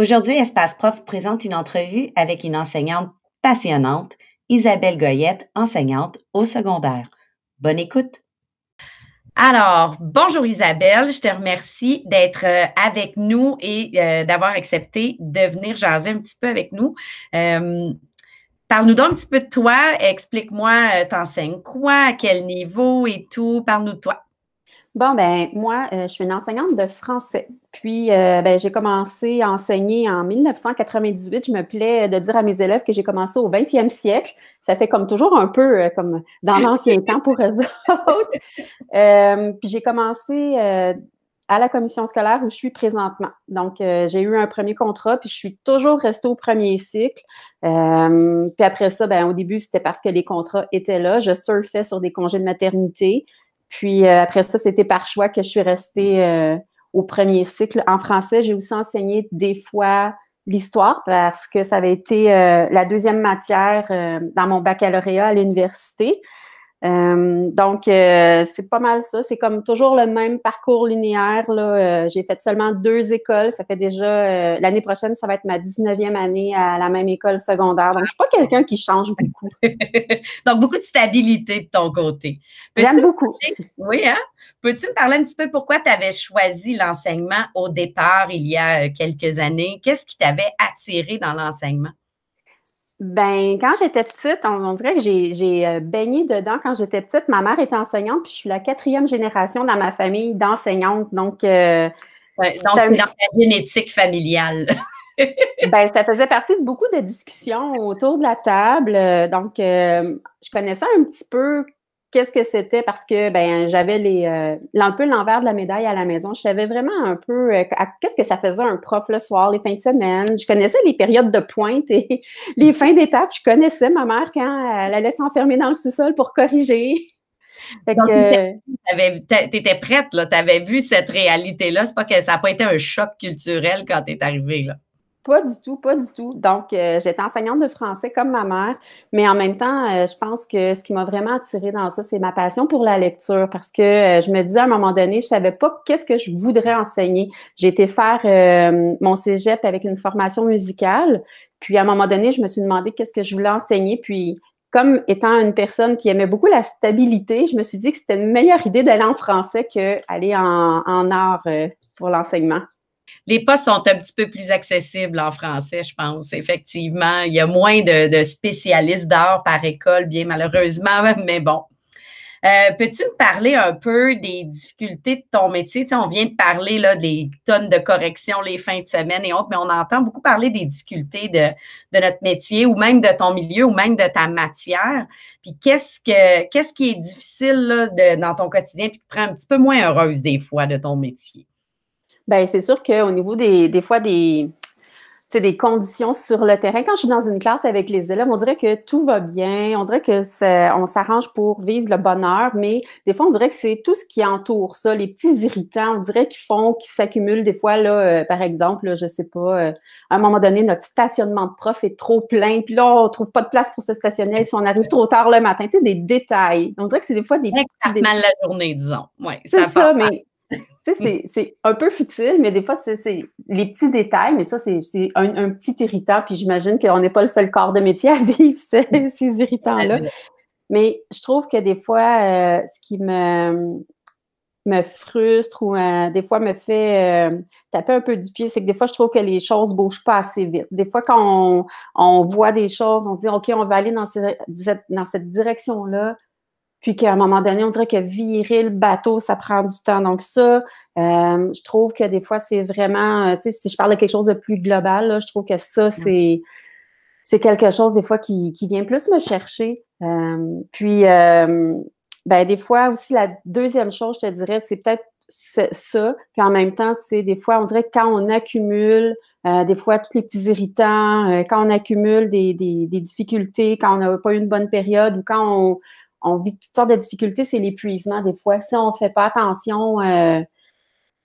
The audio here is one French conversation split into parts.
Aujourd'hui, Espace Prof présente une entrevue avec une enseignante passionnante, Isabelle Goyette, enseignante au secondaire. Bonne écoute. Alors, bonjour Isabelle, je te remercie d'être euh, avec nous et euh, d'avoir accepté de venir jaser un petit peu avec nous. Euh, parle-nous donc un petit peu de toi, explique-moi, t'enseignes quoi, à quel niveau et tout, parle-nous de toi. Bon, ben moi, euh, je suis une enseignante de français. Puis, euh, ben, j'ai commencé à enseigner en 1998. Je me plais de dire à mes élèves que j'ai commencé au 20e siècle. Ça fait comme toujours un peu euh, comme dans l'ancien temps pour eux autres. puis, j'ai commencé à la commission scolaire où je suis présentement. Donc, j'ai eu un premier contrat, puis je suis toujours restée au premier cycle. puis après ça, ben, au début, c'était parce que les contrats étaient là. Je surfais sur des congés de maternité. Puis euh, après ça, c'était par choix que je suis restée euh, au premier cycle. En français, j'ai aussi enseigné des fois l'histoire parce que ça avait été euh, la deuxième matière dans mon baccalauréat à l'université. Euh, donc, euh, c'est pas mal ça. C'est comme toujours le même parcours linéaire. Euh, j'ai fait seulement deux écoles. Ça fait déjà l'année prochaine, ça va être ma 19e année à la même école secondaire. Donc, je suis pas quelqu'un qui change beaucoup. donc, beaucoup de stabilité de ton côté. J'aime beaucoup. Oui, hein? Peux-tu me parler un petit peu pourquoi tu avais choisi l'enseignement au départ il y a quelques années? Qu'est-ce qui t'avait attiré dans l'enseignement? Ben, quand j'étais petite, on, dirait que j'ai euh, baigné dedans quand j'étais petite. Ma mère était enseignante, puis je suis la quatrième génération dans ma famille d'enseignantes. Donc, euh, donc c'est dans la génétique familiale. ben, ça faisait partie de beaucoup de discussions autour de la table. Donc, euh, je connaissais un petit peu qu'est-ce que c'était? Parce que ben j'avais les euh, un peu l'envers de la médaille à la maison. Je savais vraiment un peu euh, qu'est-ce que ça faisait un prof le soir, les fins de semaine. Je connaissais les périodes de pointe et les fins d'étape. Je connaissais ma mère quand elle allait s'enfermer dans le sous-sol pour corriger. Tu étais prête, tu avais vu cette réalité-là. C'est pas que ça n'a pas été un choc culturel quand tu es arrivée. Là. Pas du tout, pas du tout. Donc, euh, j'étais enseignante de français comme ma mère, mais en même temps, euh, je pense que ce qui m'a vraiment attirée dans ça, c'est ma passion pour la lecture parce que euh, je me disais à un moment donné, je savais pas qu'est-ce que je voudrais enseigner. J'ai été faire mon cégep avec une formation musicale, puis à un moment donné, je me suis demandé qu'est-ce que je voulais enseigner, puis comme étant une personne qui aimait beaucoup la stabilité, je me suis dit que c'était une meilleure idée d'aller en français qu'aller en, en art pour l'enseignement les postes sont un petit peu plus accessibles en français, je pense. Effectivement, il y a moins de, spécialistes d'art par école, bien malheureusement, mais bon. Euh, peux-tu me parler un peu des difficultés de ton métier? On vient de parler là, des tonnes de corrections les fins de semaine et autres, mais on entend beaucoup parler des difficultés de, notre métier ou même de ton milieu ou même de ta matière. Puis qu'est-ce que qu'est-ce qui est difficile dans ton quotidien puis qui te rend un petit peu moins heureuse des fois de ton métier? Bien, c'est sûr qu'au niveau des, des fois des, des conditions sur le terrain, quand je suis dans une classe avec les élèves, on dirait que tout va bien, on dirait que on s'arrange pour vivre le bonheur, mais des fois, on dirait que c'est tout ce qui entoure ça, les petits irritants, on dirait qu'ils font, qu'ils s'accumulent des fois, là, euh, par exemple, là, je sais pas, euh, à un moment donné, notre stationnement de prof est trop plein, puis là, on trouve pas de place pour se stationner si on arrive trop tard le matin, tu sais, des détails. On dirait que c'est des fois des petits mal la journée, disons. Ouais, c'est ça, mais c'est un peu futile, mais des fois, c'est les petits détails, mais ça, c'est un, petit irritant. Puis j'imagine qu'on n'est pas le seul corps de métier à vivre ces, irritants-là. Mais je trouve que des fois, euh, ce qui me, me frustre ou euh, des fois me fait euh, taper un peu du pied, c'est que des fois, je trouve que les choses ne bougent pas assez vite. Des fois, quand on, voit des choses, on se dit, OK, on va aller dans, dans cette direction-là, puis qu'à un moment donné, on dirait que virer le bateau, ça prend du temps. Donc ça, euh, je trouve que des fois, c'est vraiment, euh, tu sais, si je parle de quelque chose de plus global, je trouve que ça, c'est c'est quelque chose des fois qui, qui vient plus me chercher. Euh, puis, ben, des fois aussi, la deuxième chose, je te dirais, c'est peut-être ça. Puis en même temps, c'est des fois, on dirait que quand on accumule des fois, tous les petits irritants, quand on accumule des, des, des difficultés, quand on n'a pas eu une bonne période ou quand on, on vit toutes sortes de difficultés, c'est l'épuisement des fois. Si on ne fait pas attention, euh,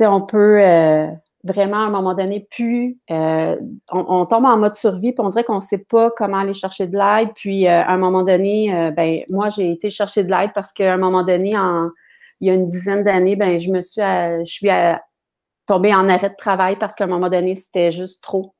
on peut euh, vraiment à un moment donné plus, euh, on, tombe en mode survie, puis on dirait qu'on ne sait pas comment aller chercher de l'aide. Puis à un moment donné, ben moi j'ai été chercher de l'aide parce qu'à un moment donné, il y a une dizaine d'années, ben je me suis, je suis tombée en arrêt de travail parce qu'à un moment donné, c'était juste trop.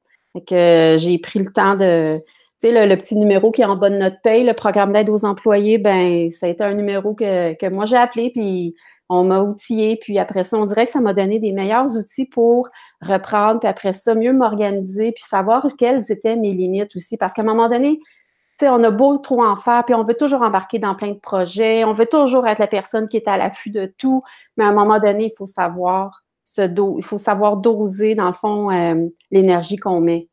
que j'ai pris le temps de, sais, le, petit numéro qui est en bas de notre paye, le programme d'aide aux employés, ben ça a été un numéro que, moi j'ai appelé, puis on m'a outillé, puis après ça, on dirait que ça m'a donné des meilleurs outils pour reprendre, puis après ça, mieux m'organiser, puis savoir quelles étaient mes limites aussi. Parce qu'à un moment donné, on a beau trop en faire, puis on veut toujours embarquer dans plein de projets, on veut toujours être la personne qui est à l'affût de tout, mais à un moment donné, il faut savoir se do il faut savoir doser, dans le fond, euh, l'énergie qu'on met.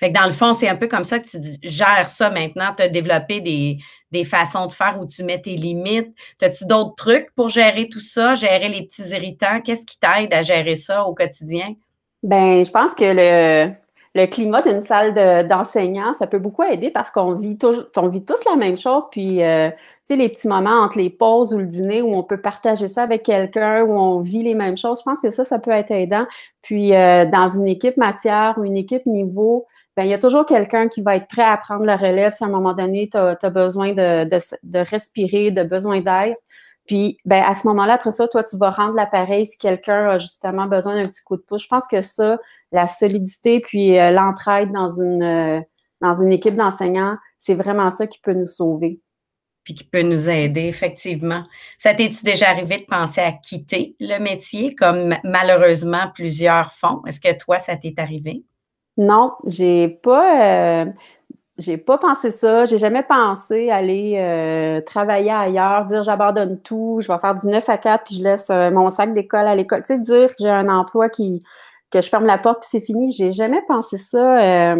Fait que dans le fond, c'est un peu comme ça que tu gères ça maintenant. Tu as développé des, façons de faire où tu mets tes limites. As-tu d'autres trucs pour gérer tout ça, gérer les petits irritants? Qu'est-ce qui t'aide à gérer ça au quotidien? Ben, je pense que le, le climat d'une salle d'enseignants, ça peut beaucoup aider parce qu'on vit, vit tous la même chose. Puis, euh, tu sais, les petits moments entre les pauses ou le dîner où on peut partager ça avec quelqu'un, où on vit les mêmes choses, je pense que ça, ça peut être aidant. Puis, euh, dans une équipe matière ou une équipe niveau, ben, il y a toujours quelqu'un qui va être prêt à prendre la relève si à un moment donné, tu as, besoin de, respirer, de besoin d'air. Puis, ben, à ce moment-là, après ça, toi, tu vas rendre l'appareil si quelqu'un a justement besoin d'un petit coup de pouce. Je pense que ça, la solidité puis euh, l'entraide dans une, euh, dans une équipe d'enseignants, c'est vraiment ça qui peut nous sauver. Puis qui peut nous aider, effectivement. Ça t'est-tu déjà arrivé de penser à quitter le métier, comme malheureusement plusieurs font? Est-ce que toi, ça t'est arrivé? Non, j'ai pas. Euh, pas pensé ça. J'ai jamais pensé aller euh, travailler ailleurs, dire j'abandonne tout, je vais faire du 9 à 4 puis je laisse euh, mon sac d'école à l'école. Tu sais, dire que j'ai un emploi qui que je ferme la porte puis c'est fini. J'ai jamais pensé ça.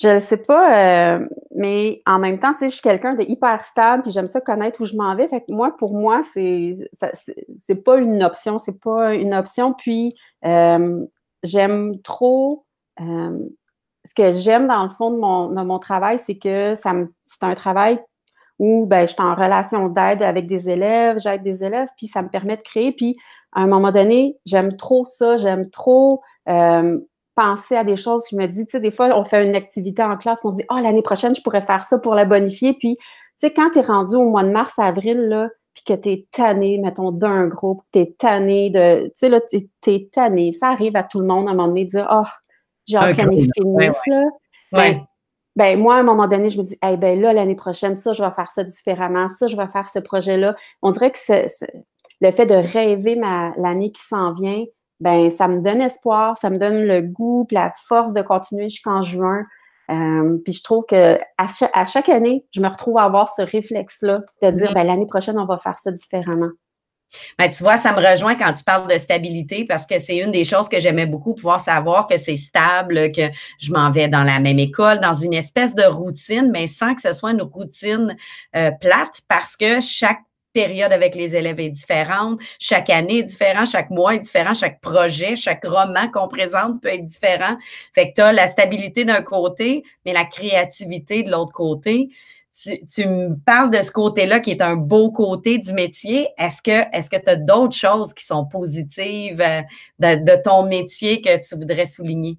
je ne sais pas, mais en même temps, tu sais, je suis quelqu'un de hyper stable puis j'aime ça connaître où je m'en vais. Fait moi, pour moi, c'est c'est pas une option, c'est pas une option. Puis j'aime trop. Euh, ce que j'aime dans le fond de mon, de mon travail, c'est que ça c'est un travail où ben, je suis en relation d'aide avec des élèves, j'aide des élèves, puis ça me permet de créer. Puis à un moment donné, j'aime trop ça, j'aime trop euh, penser à des choses. Je me dis, tu sais, des fois, on fait une activité en classe, on se dit, oh, l'année prochaine, je pourrais faire ça pour la bonifier. Puis, tu sais, quand tu es rendu au mois de mars, avril, là, puis que tu es tanné, mettons, d'un groupe, tu es tanné de. Tu sais, là, tu es, tanné. Ça arrive à tout le monde à un moment donné de dire Oh, j'ai hâte l'année finisse, là. Ben, ben, moi, à un moment donné, je me dis, eh ben là, l'année prochaine, ça, je vais faire ça différemment, ça, je vais faire ce projet-là. On dirait que le fait de rêver l'année qui s'en vient, ben, ça me donne espoir, ça me donne le goût, la force de continuer jusqu'en juin. Euh, puis je trouve que à chaque, année, je me retrouve à avoir ce réflexe-là de dire ben, l'année prochaine, on va faire ça différemment. Ben, tu vois, ça me rejoint quand tu parles de stabilité parce que c'est une des choses que j'aimais beaucoup, pouvoir savoir que c'est stable, que je m'en vais dans la même école, dans une espèce de routine, mais sans que ce soit une routine euh, plate parce que chaque période avec les élèves est différente, chaque année est différente, chaque mois est différent, chaque projet, chaque roman qu'on présente peut être différent. Fait que tu as la stabilité d'un côté, mais la créativité de l'autre côté. Tu, me parles de ce côté-là qui est un beau côté du métier. Est-ce que que tu as d'autres choses qui sont positives euh, de ton métier que tu voudrais souligner?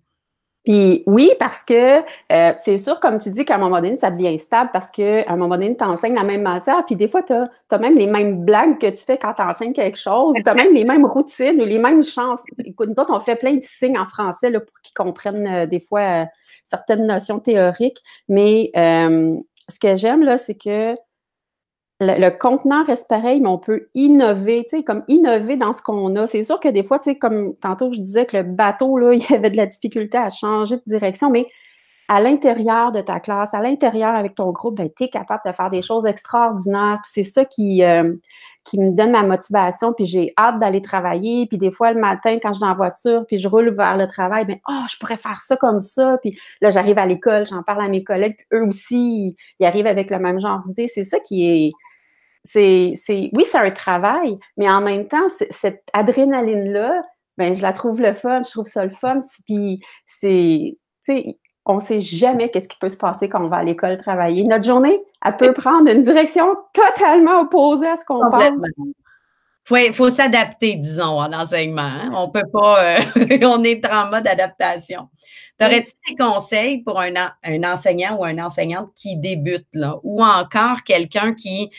Puis oui, parce que euh, c'est sûr, comme tu dis, qu'à un moment donné, ça devient stable parce qu'à un moment donné, tu enseignes la même matière. Puis des fois, tu as, même les mêmes blagues que tu fais quand tu enseignes quelque chose. Tu as même les mêmes routines ou les mêmes chances. Écoute, nous autres, on fait plein de signes en français là, pour qu'ils comprennent euh, des fois euh, certaines notions théoriques. Mais ce que j'aime, là, c'est que le, contenant reste pareil, mais on peut innover, tu sais, comme innover dans ce qu'on a. C'est sûr que des fois, tu sais, comme tantôt je disais que le bateau, là, il y avait de la difficulté à changer de direction, mais à l'intérieur de ta classe, à l'intérieur avec ton groupe, ben, tu es capable de faire des choses extraordinaires. C'est ça qui, euh, qui me donne ma motivation, puis j'ai hâte d'aller travailler. Puis des fois, le matin, quand je suis la voiture, puis je roule vers le travail, ben oh, je pourrais faire ça comme ça. Puis là, j'arrive à l'école, j'en parle à mes collègues, puis eux aussi, ils arrivent avec le même genre d'idée. C'est ça qui est c'est, oui, c'est un travail, mais en même temps, cette adrénaline-là, ben, je la trouve le fun, je trouve ça le fun. Puis c'est, tu sais, on sait jamais qu'est-ce qui peut se passer quand on va à l'école travailler. Notre journée, elle peut prendre une direction totalement opposée à ce qu'on pense. Il faut, s'adapter, disons, en enseignement. Hein. On peut pas, euh, on est en mode adaptation. T'aurais-tu des conseils pour un, un enseignant ou une enseignante qui débute, là, ou encore quelqu'un qui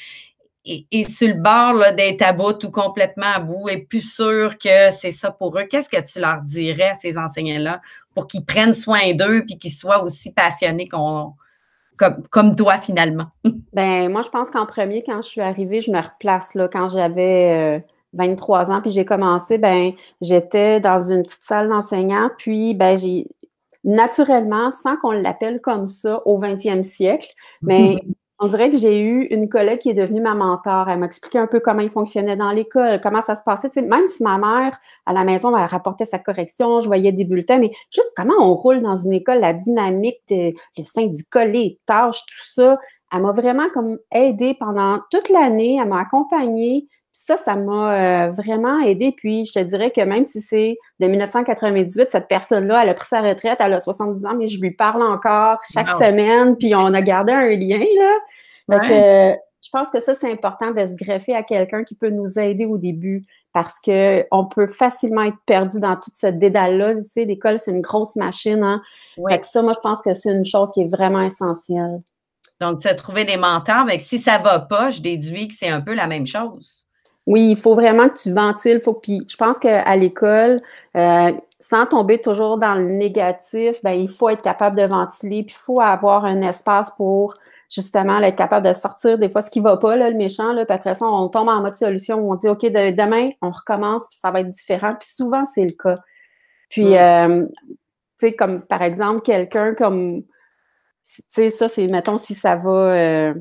et sur le bord d'être à bout ou complètement à bout et plus sûr que c'est ça pour eux, qu'est-ce que tu leur dirais à ces enseignants-là pour qu'ils prennent soin d'eux puis qu'ils soient aussi passionnés qu'on, comme, comme toi finalement? ben moi, je pense qu'en premier, quand je suis arrivée, je me replace là, quand j'avais 23 euh, ans, puis j'ai commencé, ben j'étais dans une petite salle d'enseignants, puis ben j'ai naturellement, sans qu'on l'appelle comme ça au 20e siècle, mais on dirait que j'ai eu une collègue qui est devenue ma mentor. Elle m'a expliqué un peu comment il fonctionnait dans l'école, comment ça se passait. même si ma mère, à la maison, elle rapportait sa correction, je voyais des bulletins, mais juste comment on roule dans une école, la dynamique, des, les syndicats, les tâches, tout ça. Elle m'a vraiment comme aidée pendant toute l'année. Elle m'a accompagnée ça, ça m'a euh, vraiment aidé. Puis, je te dirais que même si c'est de 1998, cette personne-là, elle a pris sa retraite, elle a 70 ans, mais je lui parle encore chaque semaine, puis on a gardé un lien, là. Donc, je pense que ça, c'est important de se greffer à quelqu'un qui peut nous aider au début parce qu'on peut facilement être perdu dans toute ce dédale-là. Tu sais, l'école, c'est une grosse machine. Hein? ça, moi, je pense que c'est une chose qui est vraiment essentielle. Donc, tu as trouvé des mentors, mais si ça ne va pas, je déduis que c'est un peu la même chose. Oui, il faut vraiment que tu ventiles. Faut, puis je pense qu'à l'école, euh, sans tomber toujours dans le négatif, ben, il faut être capable de ventiler, puis il faut avoir un espace pour justement être capable de sortir des fois ce qui ne va pas, là, le méchant, là, puis après ça, on tombe en mode solution où on dit OK, demain, on recommence, puis ça va être différent. Puis souvent, c'est le cas. Puis, euh, tu sais, comme par exemple, quelqu'un comme tu sais, ça, c'est, mettons, si ça va, euh,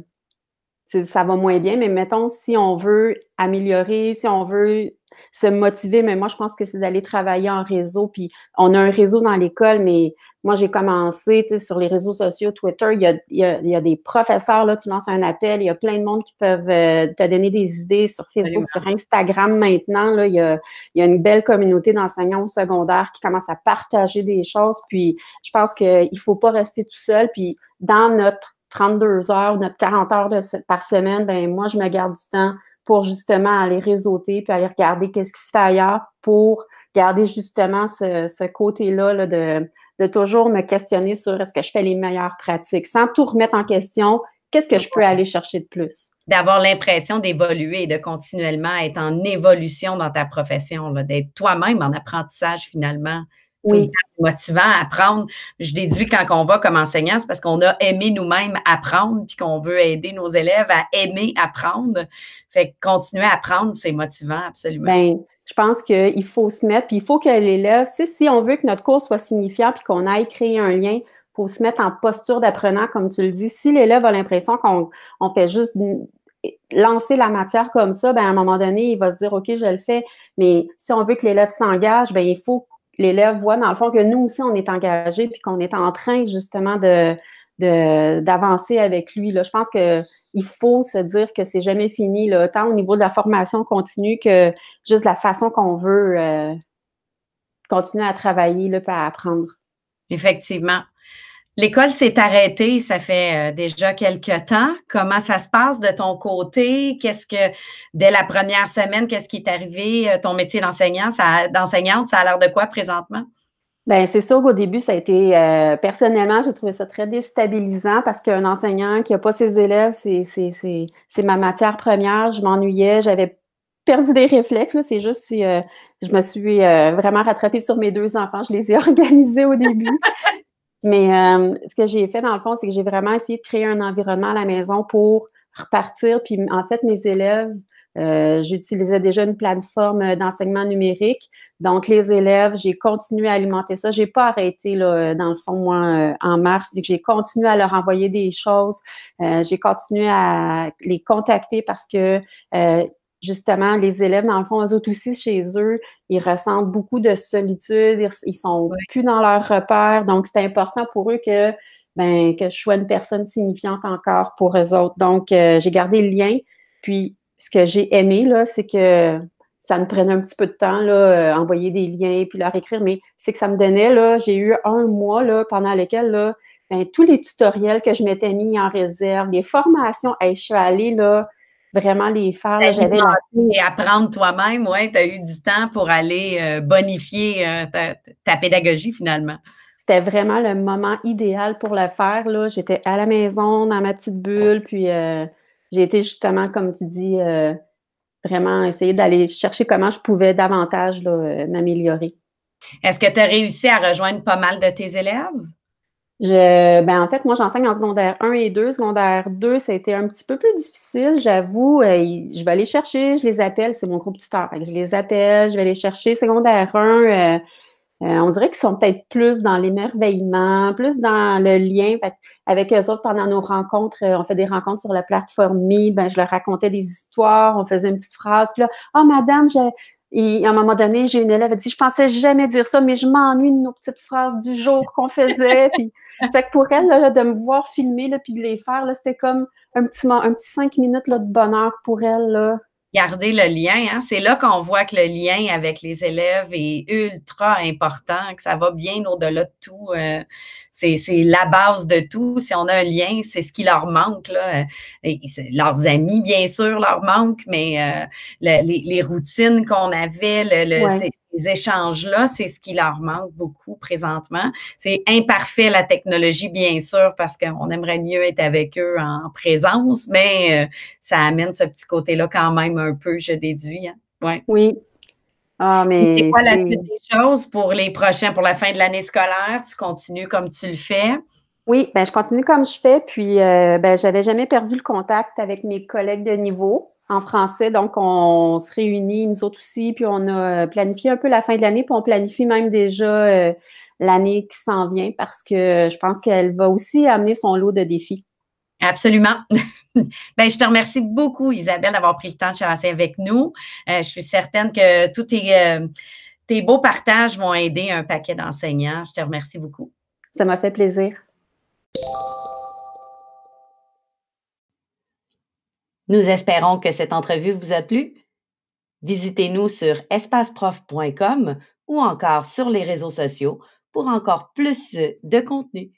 ça va moins bien, mais mettons, si on veut améliorer, si on veut se motiver, mais moi, je pense que c'est d'aller travailler en réseau. Puis on a un réseau dans l'école, mais moi, j'ai commencé, sur les réseaux sociaux, Twitter, il y, a, il, y a, des professeurs, là, tu lances un appel, il y a plein de monde qui peuvent euh, te donner des idées sur Facebook, sur Instagram maintenant, là, il y a, il y a une belle communauté d'enseignants au secondaire qui commencent à partager des choses, puis je pense qu'il ne faut pas rester tout seul, puis dans notre 32 heures, notre 40 heures par semaine, ben moi, je me garde du temps pour justement aller réseauter puis aller regarder qu'est-ce qui se fait ailleurs pour garder justement ce, côté-là de, de toujours me questionner sur est-ce que je fais les meilleures pratiques sans tout remettre en question. Qu'est-ce que je peux aller chercher de plus? D'avoir l'impression d'évoluer et de continuellement être en évolution dans ta profession, d'être toi-même en apprentissage finalement oui. motivant à apprendre. Je déduis quand on va comme enseignant, c'est parce qu'on a aimé nous-mêmes apprendre, puis qu'on veut aider nos élèves à aimer apprendre. Fait que continuer à apprendre, c'est motivant, absolument. Bien, je pense qu'il faut se mettre, puis il faut que l'élève, si on veut que notre cours soit signifiant, puis qu'on aille créer un lien, il faut se mettre en posture d'apprenant, comme tu le dis. Si l'élève a l'impression qu'on fait juste lancer la matière comme ça, ben à un moment donné, il va se dire, OK, je le fais. Mais si on veut que l'élève s'engage, ben il faut l'élève voit dans le fond que nous aussi, on est engagés puis qu'on est en train justement d'avancer avec lui. Je pense qu'il faut se dire que c'est jamais fini, là, tant au niveau de la formation continue que juste la façon qu'on veut euh, continuer à travailler, là, à apprendre. Effectivement. L'école s'est arrêtée, ça fait euh, déjà quelques temps. Comment ça se passe de ton côté? Qu'est-ce que, dès la première semaine, qu'est-ce qui est arrivé? Euh, ton métier d'enseignant, d'enseignante, ça a l'air de quoi présentement? Bien, c'est sûr qu'au début, ça a été, euh, personnellement, j'ai trouvé ça très déstabilisant parce qu'un enseignant qui n'a pas ses élèves, c'est, c'est, ma matière première. Je m'ennuyais, j'avais perdu des réflexes. C'est juste si je me suis vraiment rattrapée sur mes deux enfants. Je les ai organisés au début. Mais euh, ce que j'ai fait, dans le fond, c'est que j'ai vraiment essayé de créer un environnement à la maison pour repartir. Puis, en fait, mes élèves, euh, j'utilisais déjà une plateforme d'enseignement numérique. Donc, les élèves, j'ai continué à alimenter ça. J'ai pas arrêté, là, dans le fond, moi, euh, en mars. j'ai continué à leur envoyer des choses. j'ai continué à les contacter parce que justement, les élèves, dans le fond, eux autres aussi, chez eux, ils ressentent beaucoup de solitude, ils, sont plus dans leur repère. Donc, c'est important pour eux que, ben, que je sois une personne signifiante encore pour eux autres. Donc, euh, j'ai gardé le lien. Puis, ce que j'ai aimé, là, c'est que ça me prenait un petit peu de temps, là, euh, envoyer des liens, puis leur écrire, mais c'est que ça me donnait, là, j'ai eu un mois, là, pendant lequel, là, ben, tous les tutoriels que je m'étais mis en réserve, les formations, je suis allée, là, vraiment les faire. J'avais Et apprendre toi-même, oui, tu as eu du temps pour aller euh, bonifier euh, ta, pédagogie finalement. C'était vraiment le moment idéal pour le faire. J'étais à la maison, dans ma petite bulle, puis euh, j'ai été justement, comme tu dis, vraiment essayer d'aller chercher comment je pouvais davantage m'améliorer. Est-ce que tu as réussi à rejoindre pas mal de tes élèves? Je, ben en fait, moi, j'enseigne en secondaire 1 et 2. Secondaire 2, ça a été un petit peu plus difficile, j'avoue. Euh, je vais aller chercher, je les appelle, c'est mon groupe tuteur. Je les appelle, je vais aller chercher. Secondaire 1, euh, euh, on dirait qu'ils sont peut-être plus dans l'émerveillement, plus dans le lien. avec eux autres, pendant nos rencontres, on fait des rencontres sur la plateforme Meet, ben, je leur racontais des histoires, on faisait une petite phrase, puis là, « Oh, madame, à un moment donné, j'ai une élève qui dit Je pensais jamais dire ça, mais je m'ennuie de nos petites phrases du jour qu'on faisait. Fait que pour elle, de me voir filmer là, puis de les faire, c'était comme un petit, un petit cinq minutes là, de bonheur pour elle. Là garder le lien. Hein. C'est là qu'on voit que le lien avec les élèves est ultra important, que ça va bien au-delà de tout. Euh, c'est la base de tout. Si on a un lien, c'est ce qui leur manque. Là. Et leurs amis, bien sûr, leur manquent, mais euh, les, routines qu'on avait, le, ces échanges-là, c'est ce qui leur manque beaucoup présentement. C'est imparfait la technologie, bien sûr, parce qu'on aimerait mieux être avec eux en présence, mais euh, ça amène ce petit côté-là quand même un peu, je déduis. Hein. Ouais. Oui. Ah, mais. C'est quoi la suite des choses pour les prochains, pour la fin de l'année scolaire? Tu continues comme tu le fais? Oui, ben, je continue comme je fais, puis euh, ben, j'avais jamais perdu le contact avec mes collègues de niveau en français. Donc, on se réunit, nous autres aussi, puis on a euh, planifié un peu la fin de l'année, puis on planifie même déjà euh, l'année qui s'en vient parce que je pense qu'elle va aussi amener son lot de défis. Absolument. ben, je te remercie beaucoup, Isabelle, d'avoir pris le temps de chasser avec nous. Euh, je suis certaine que tous tes, tes beaux partages vont aider un paquet d'enseignants. Je te remercie beaucoup. Ça m'a fait plaisir. Nous espérons que cette entrevue vous a plu. Visitez-nous sur espaceprof.com ou encore sur les réseaux sociaux pour encore plus de contenu.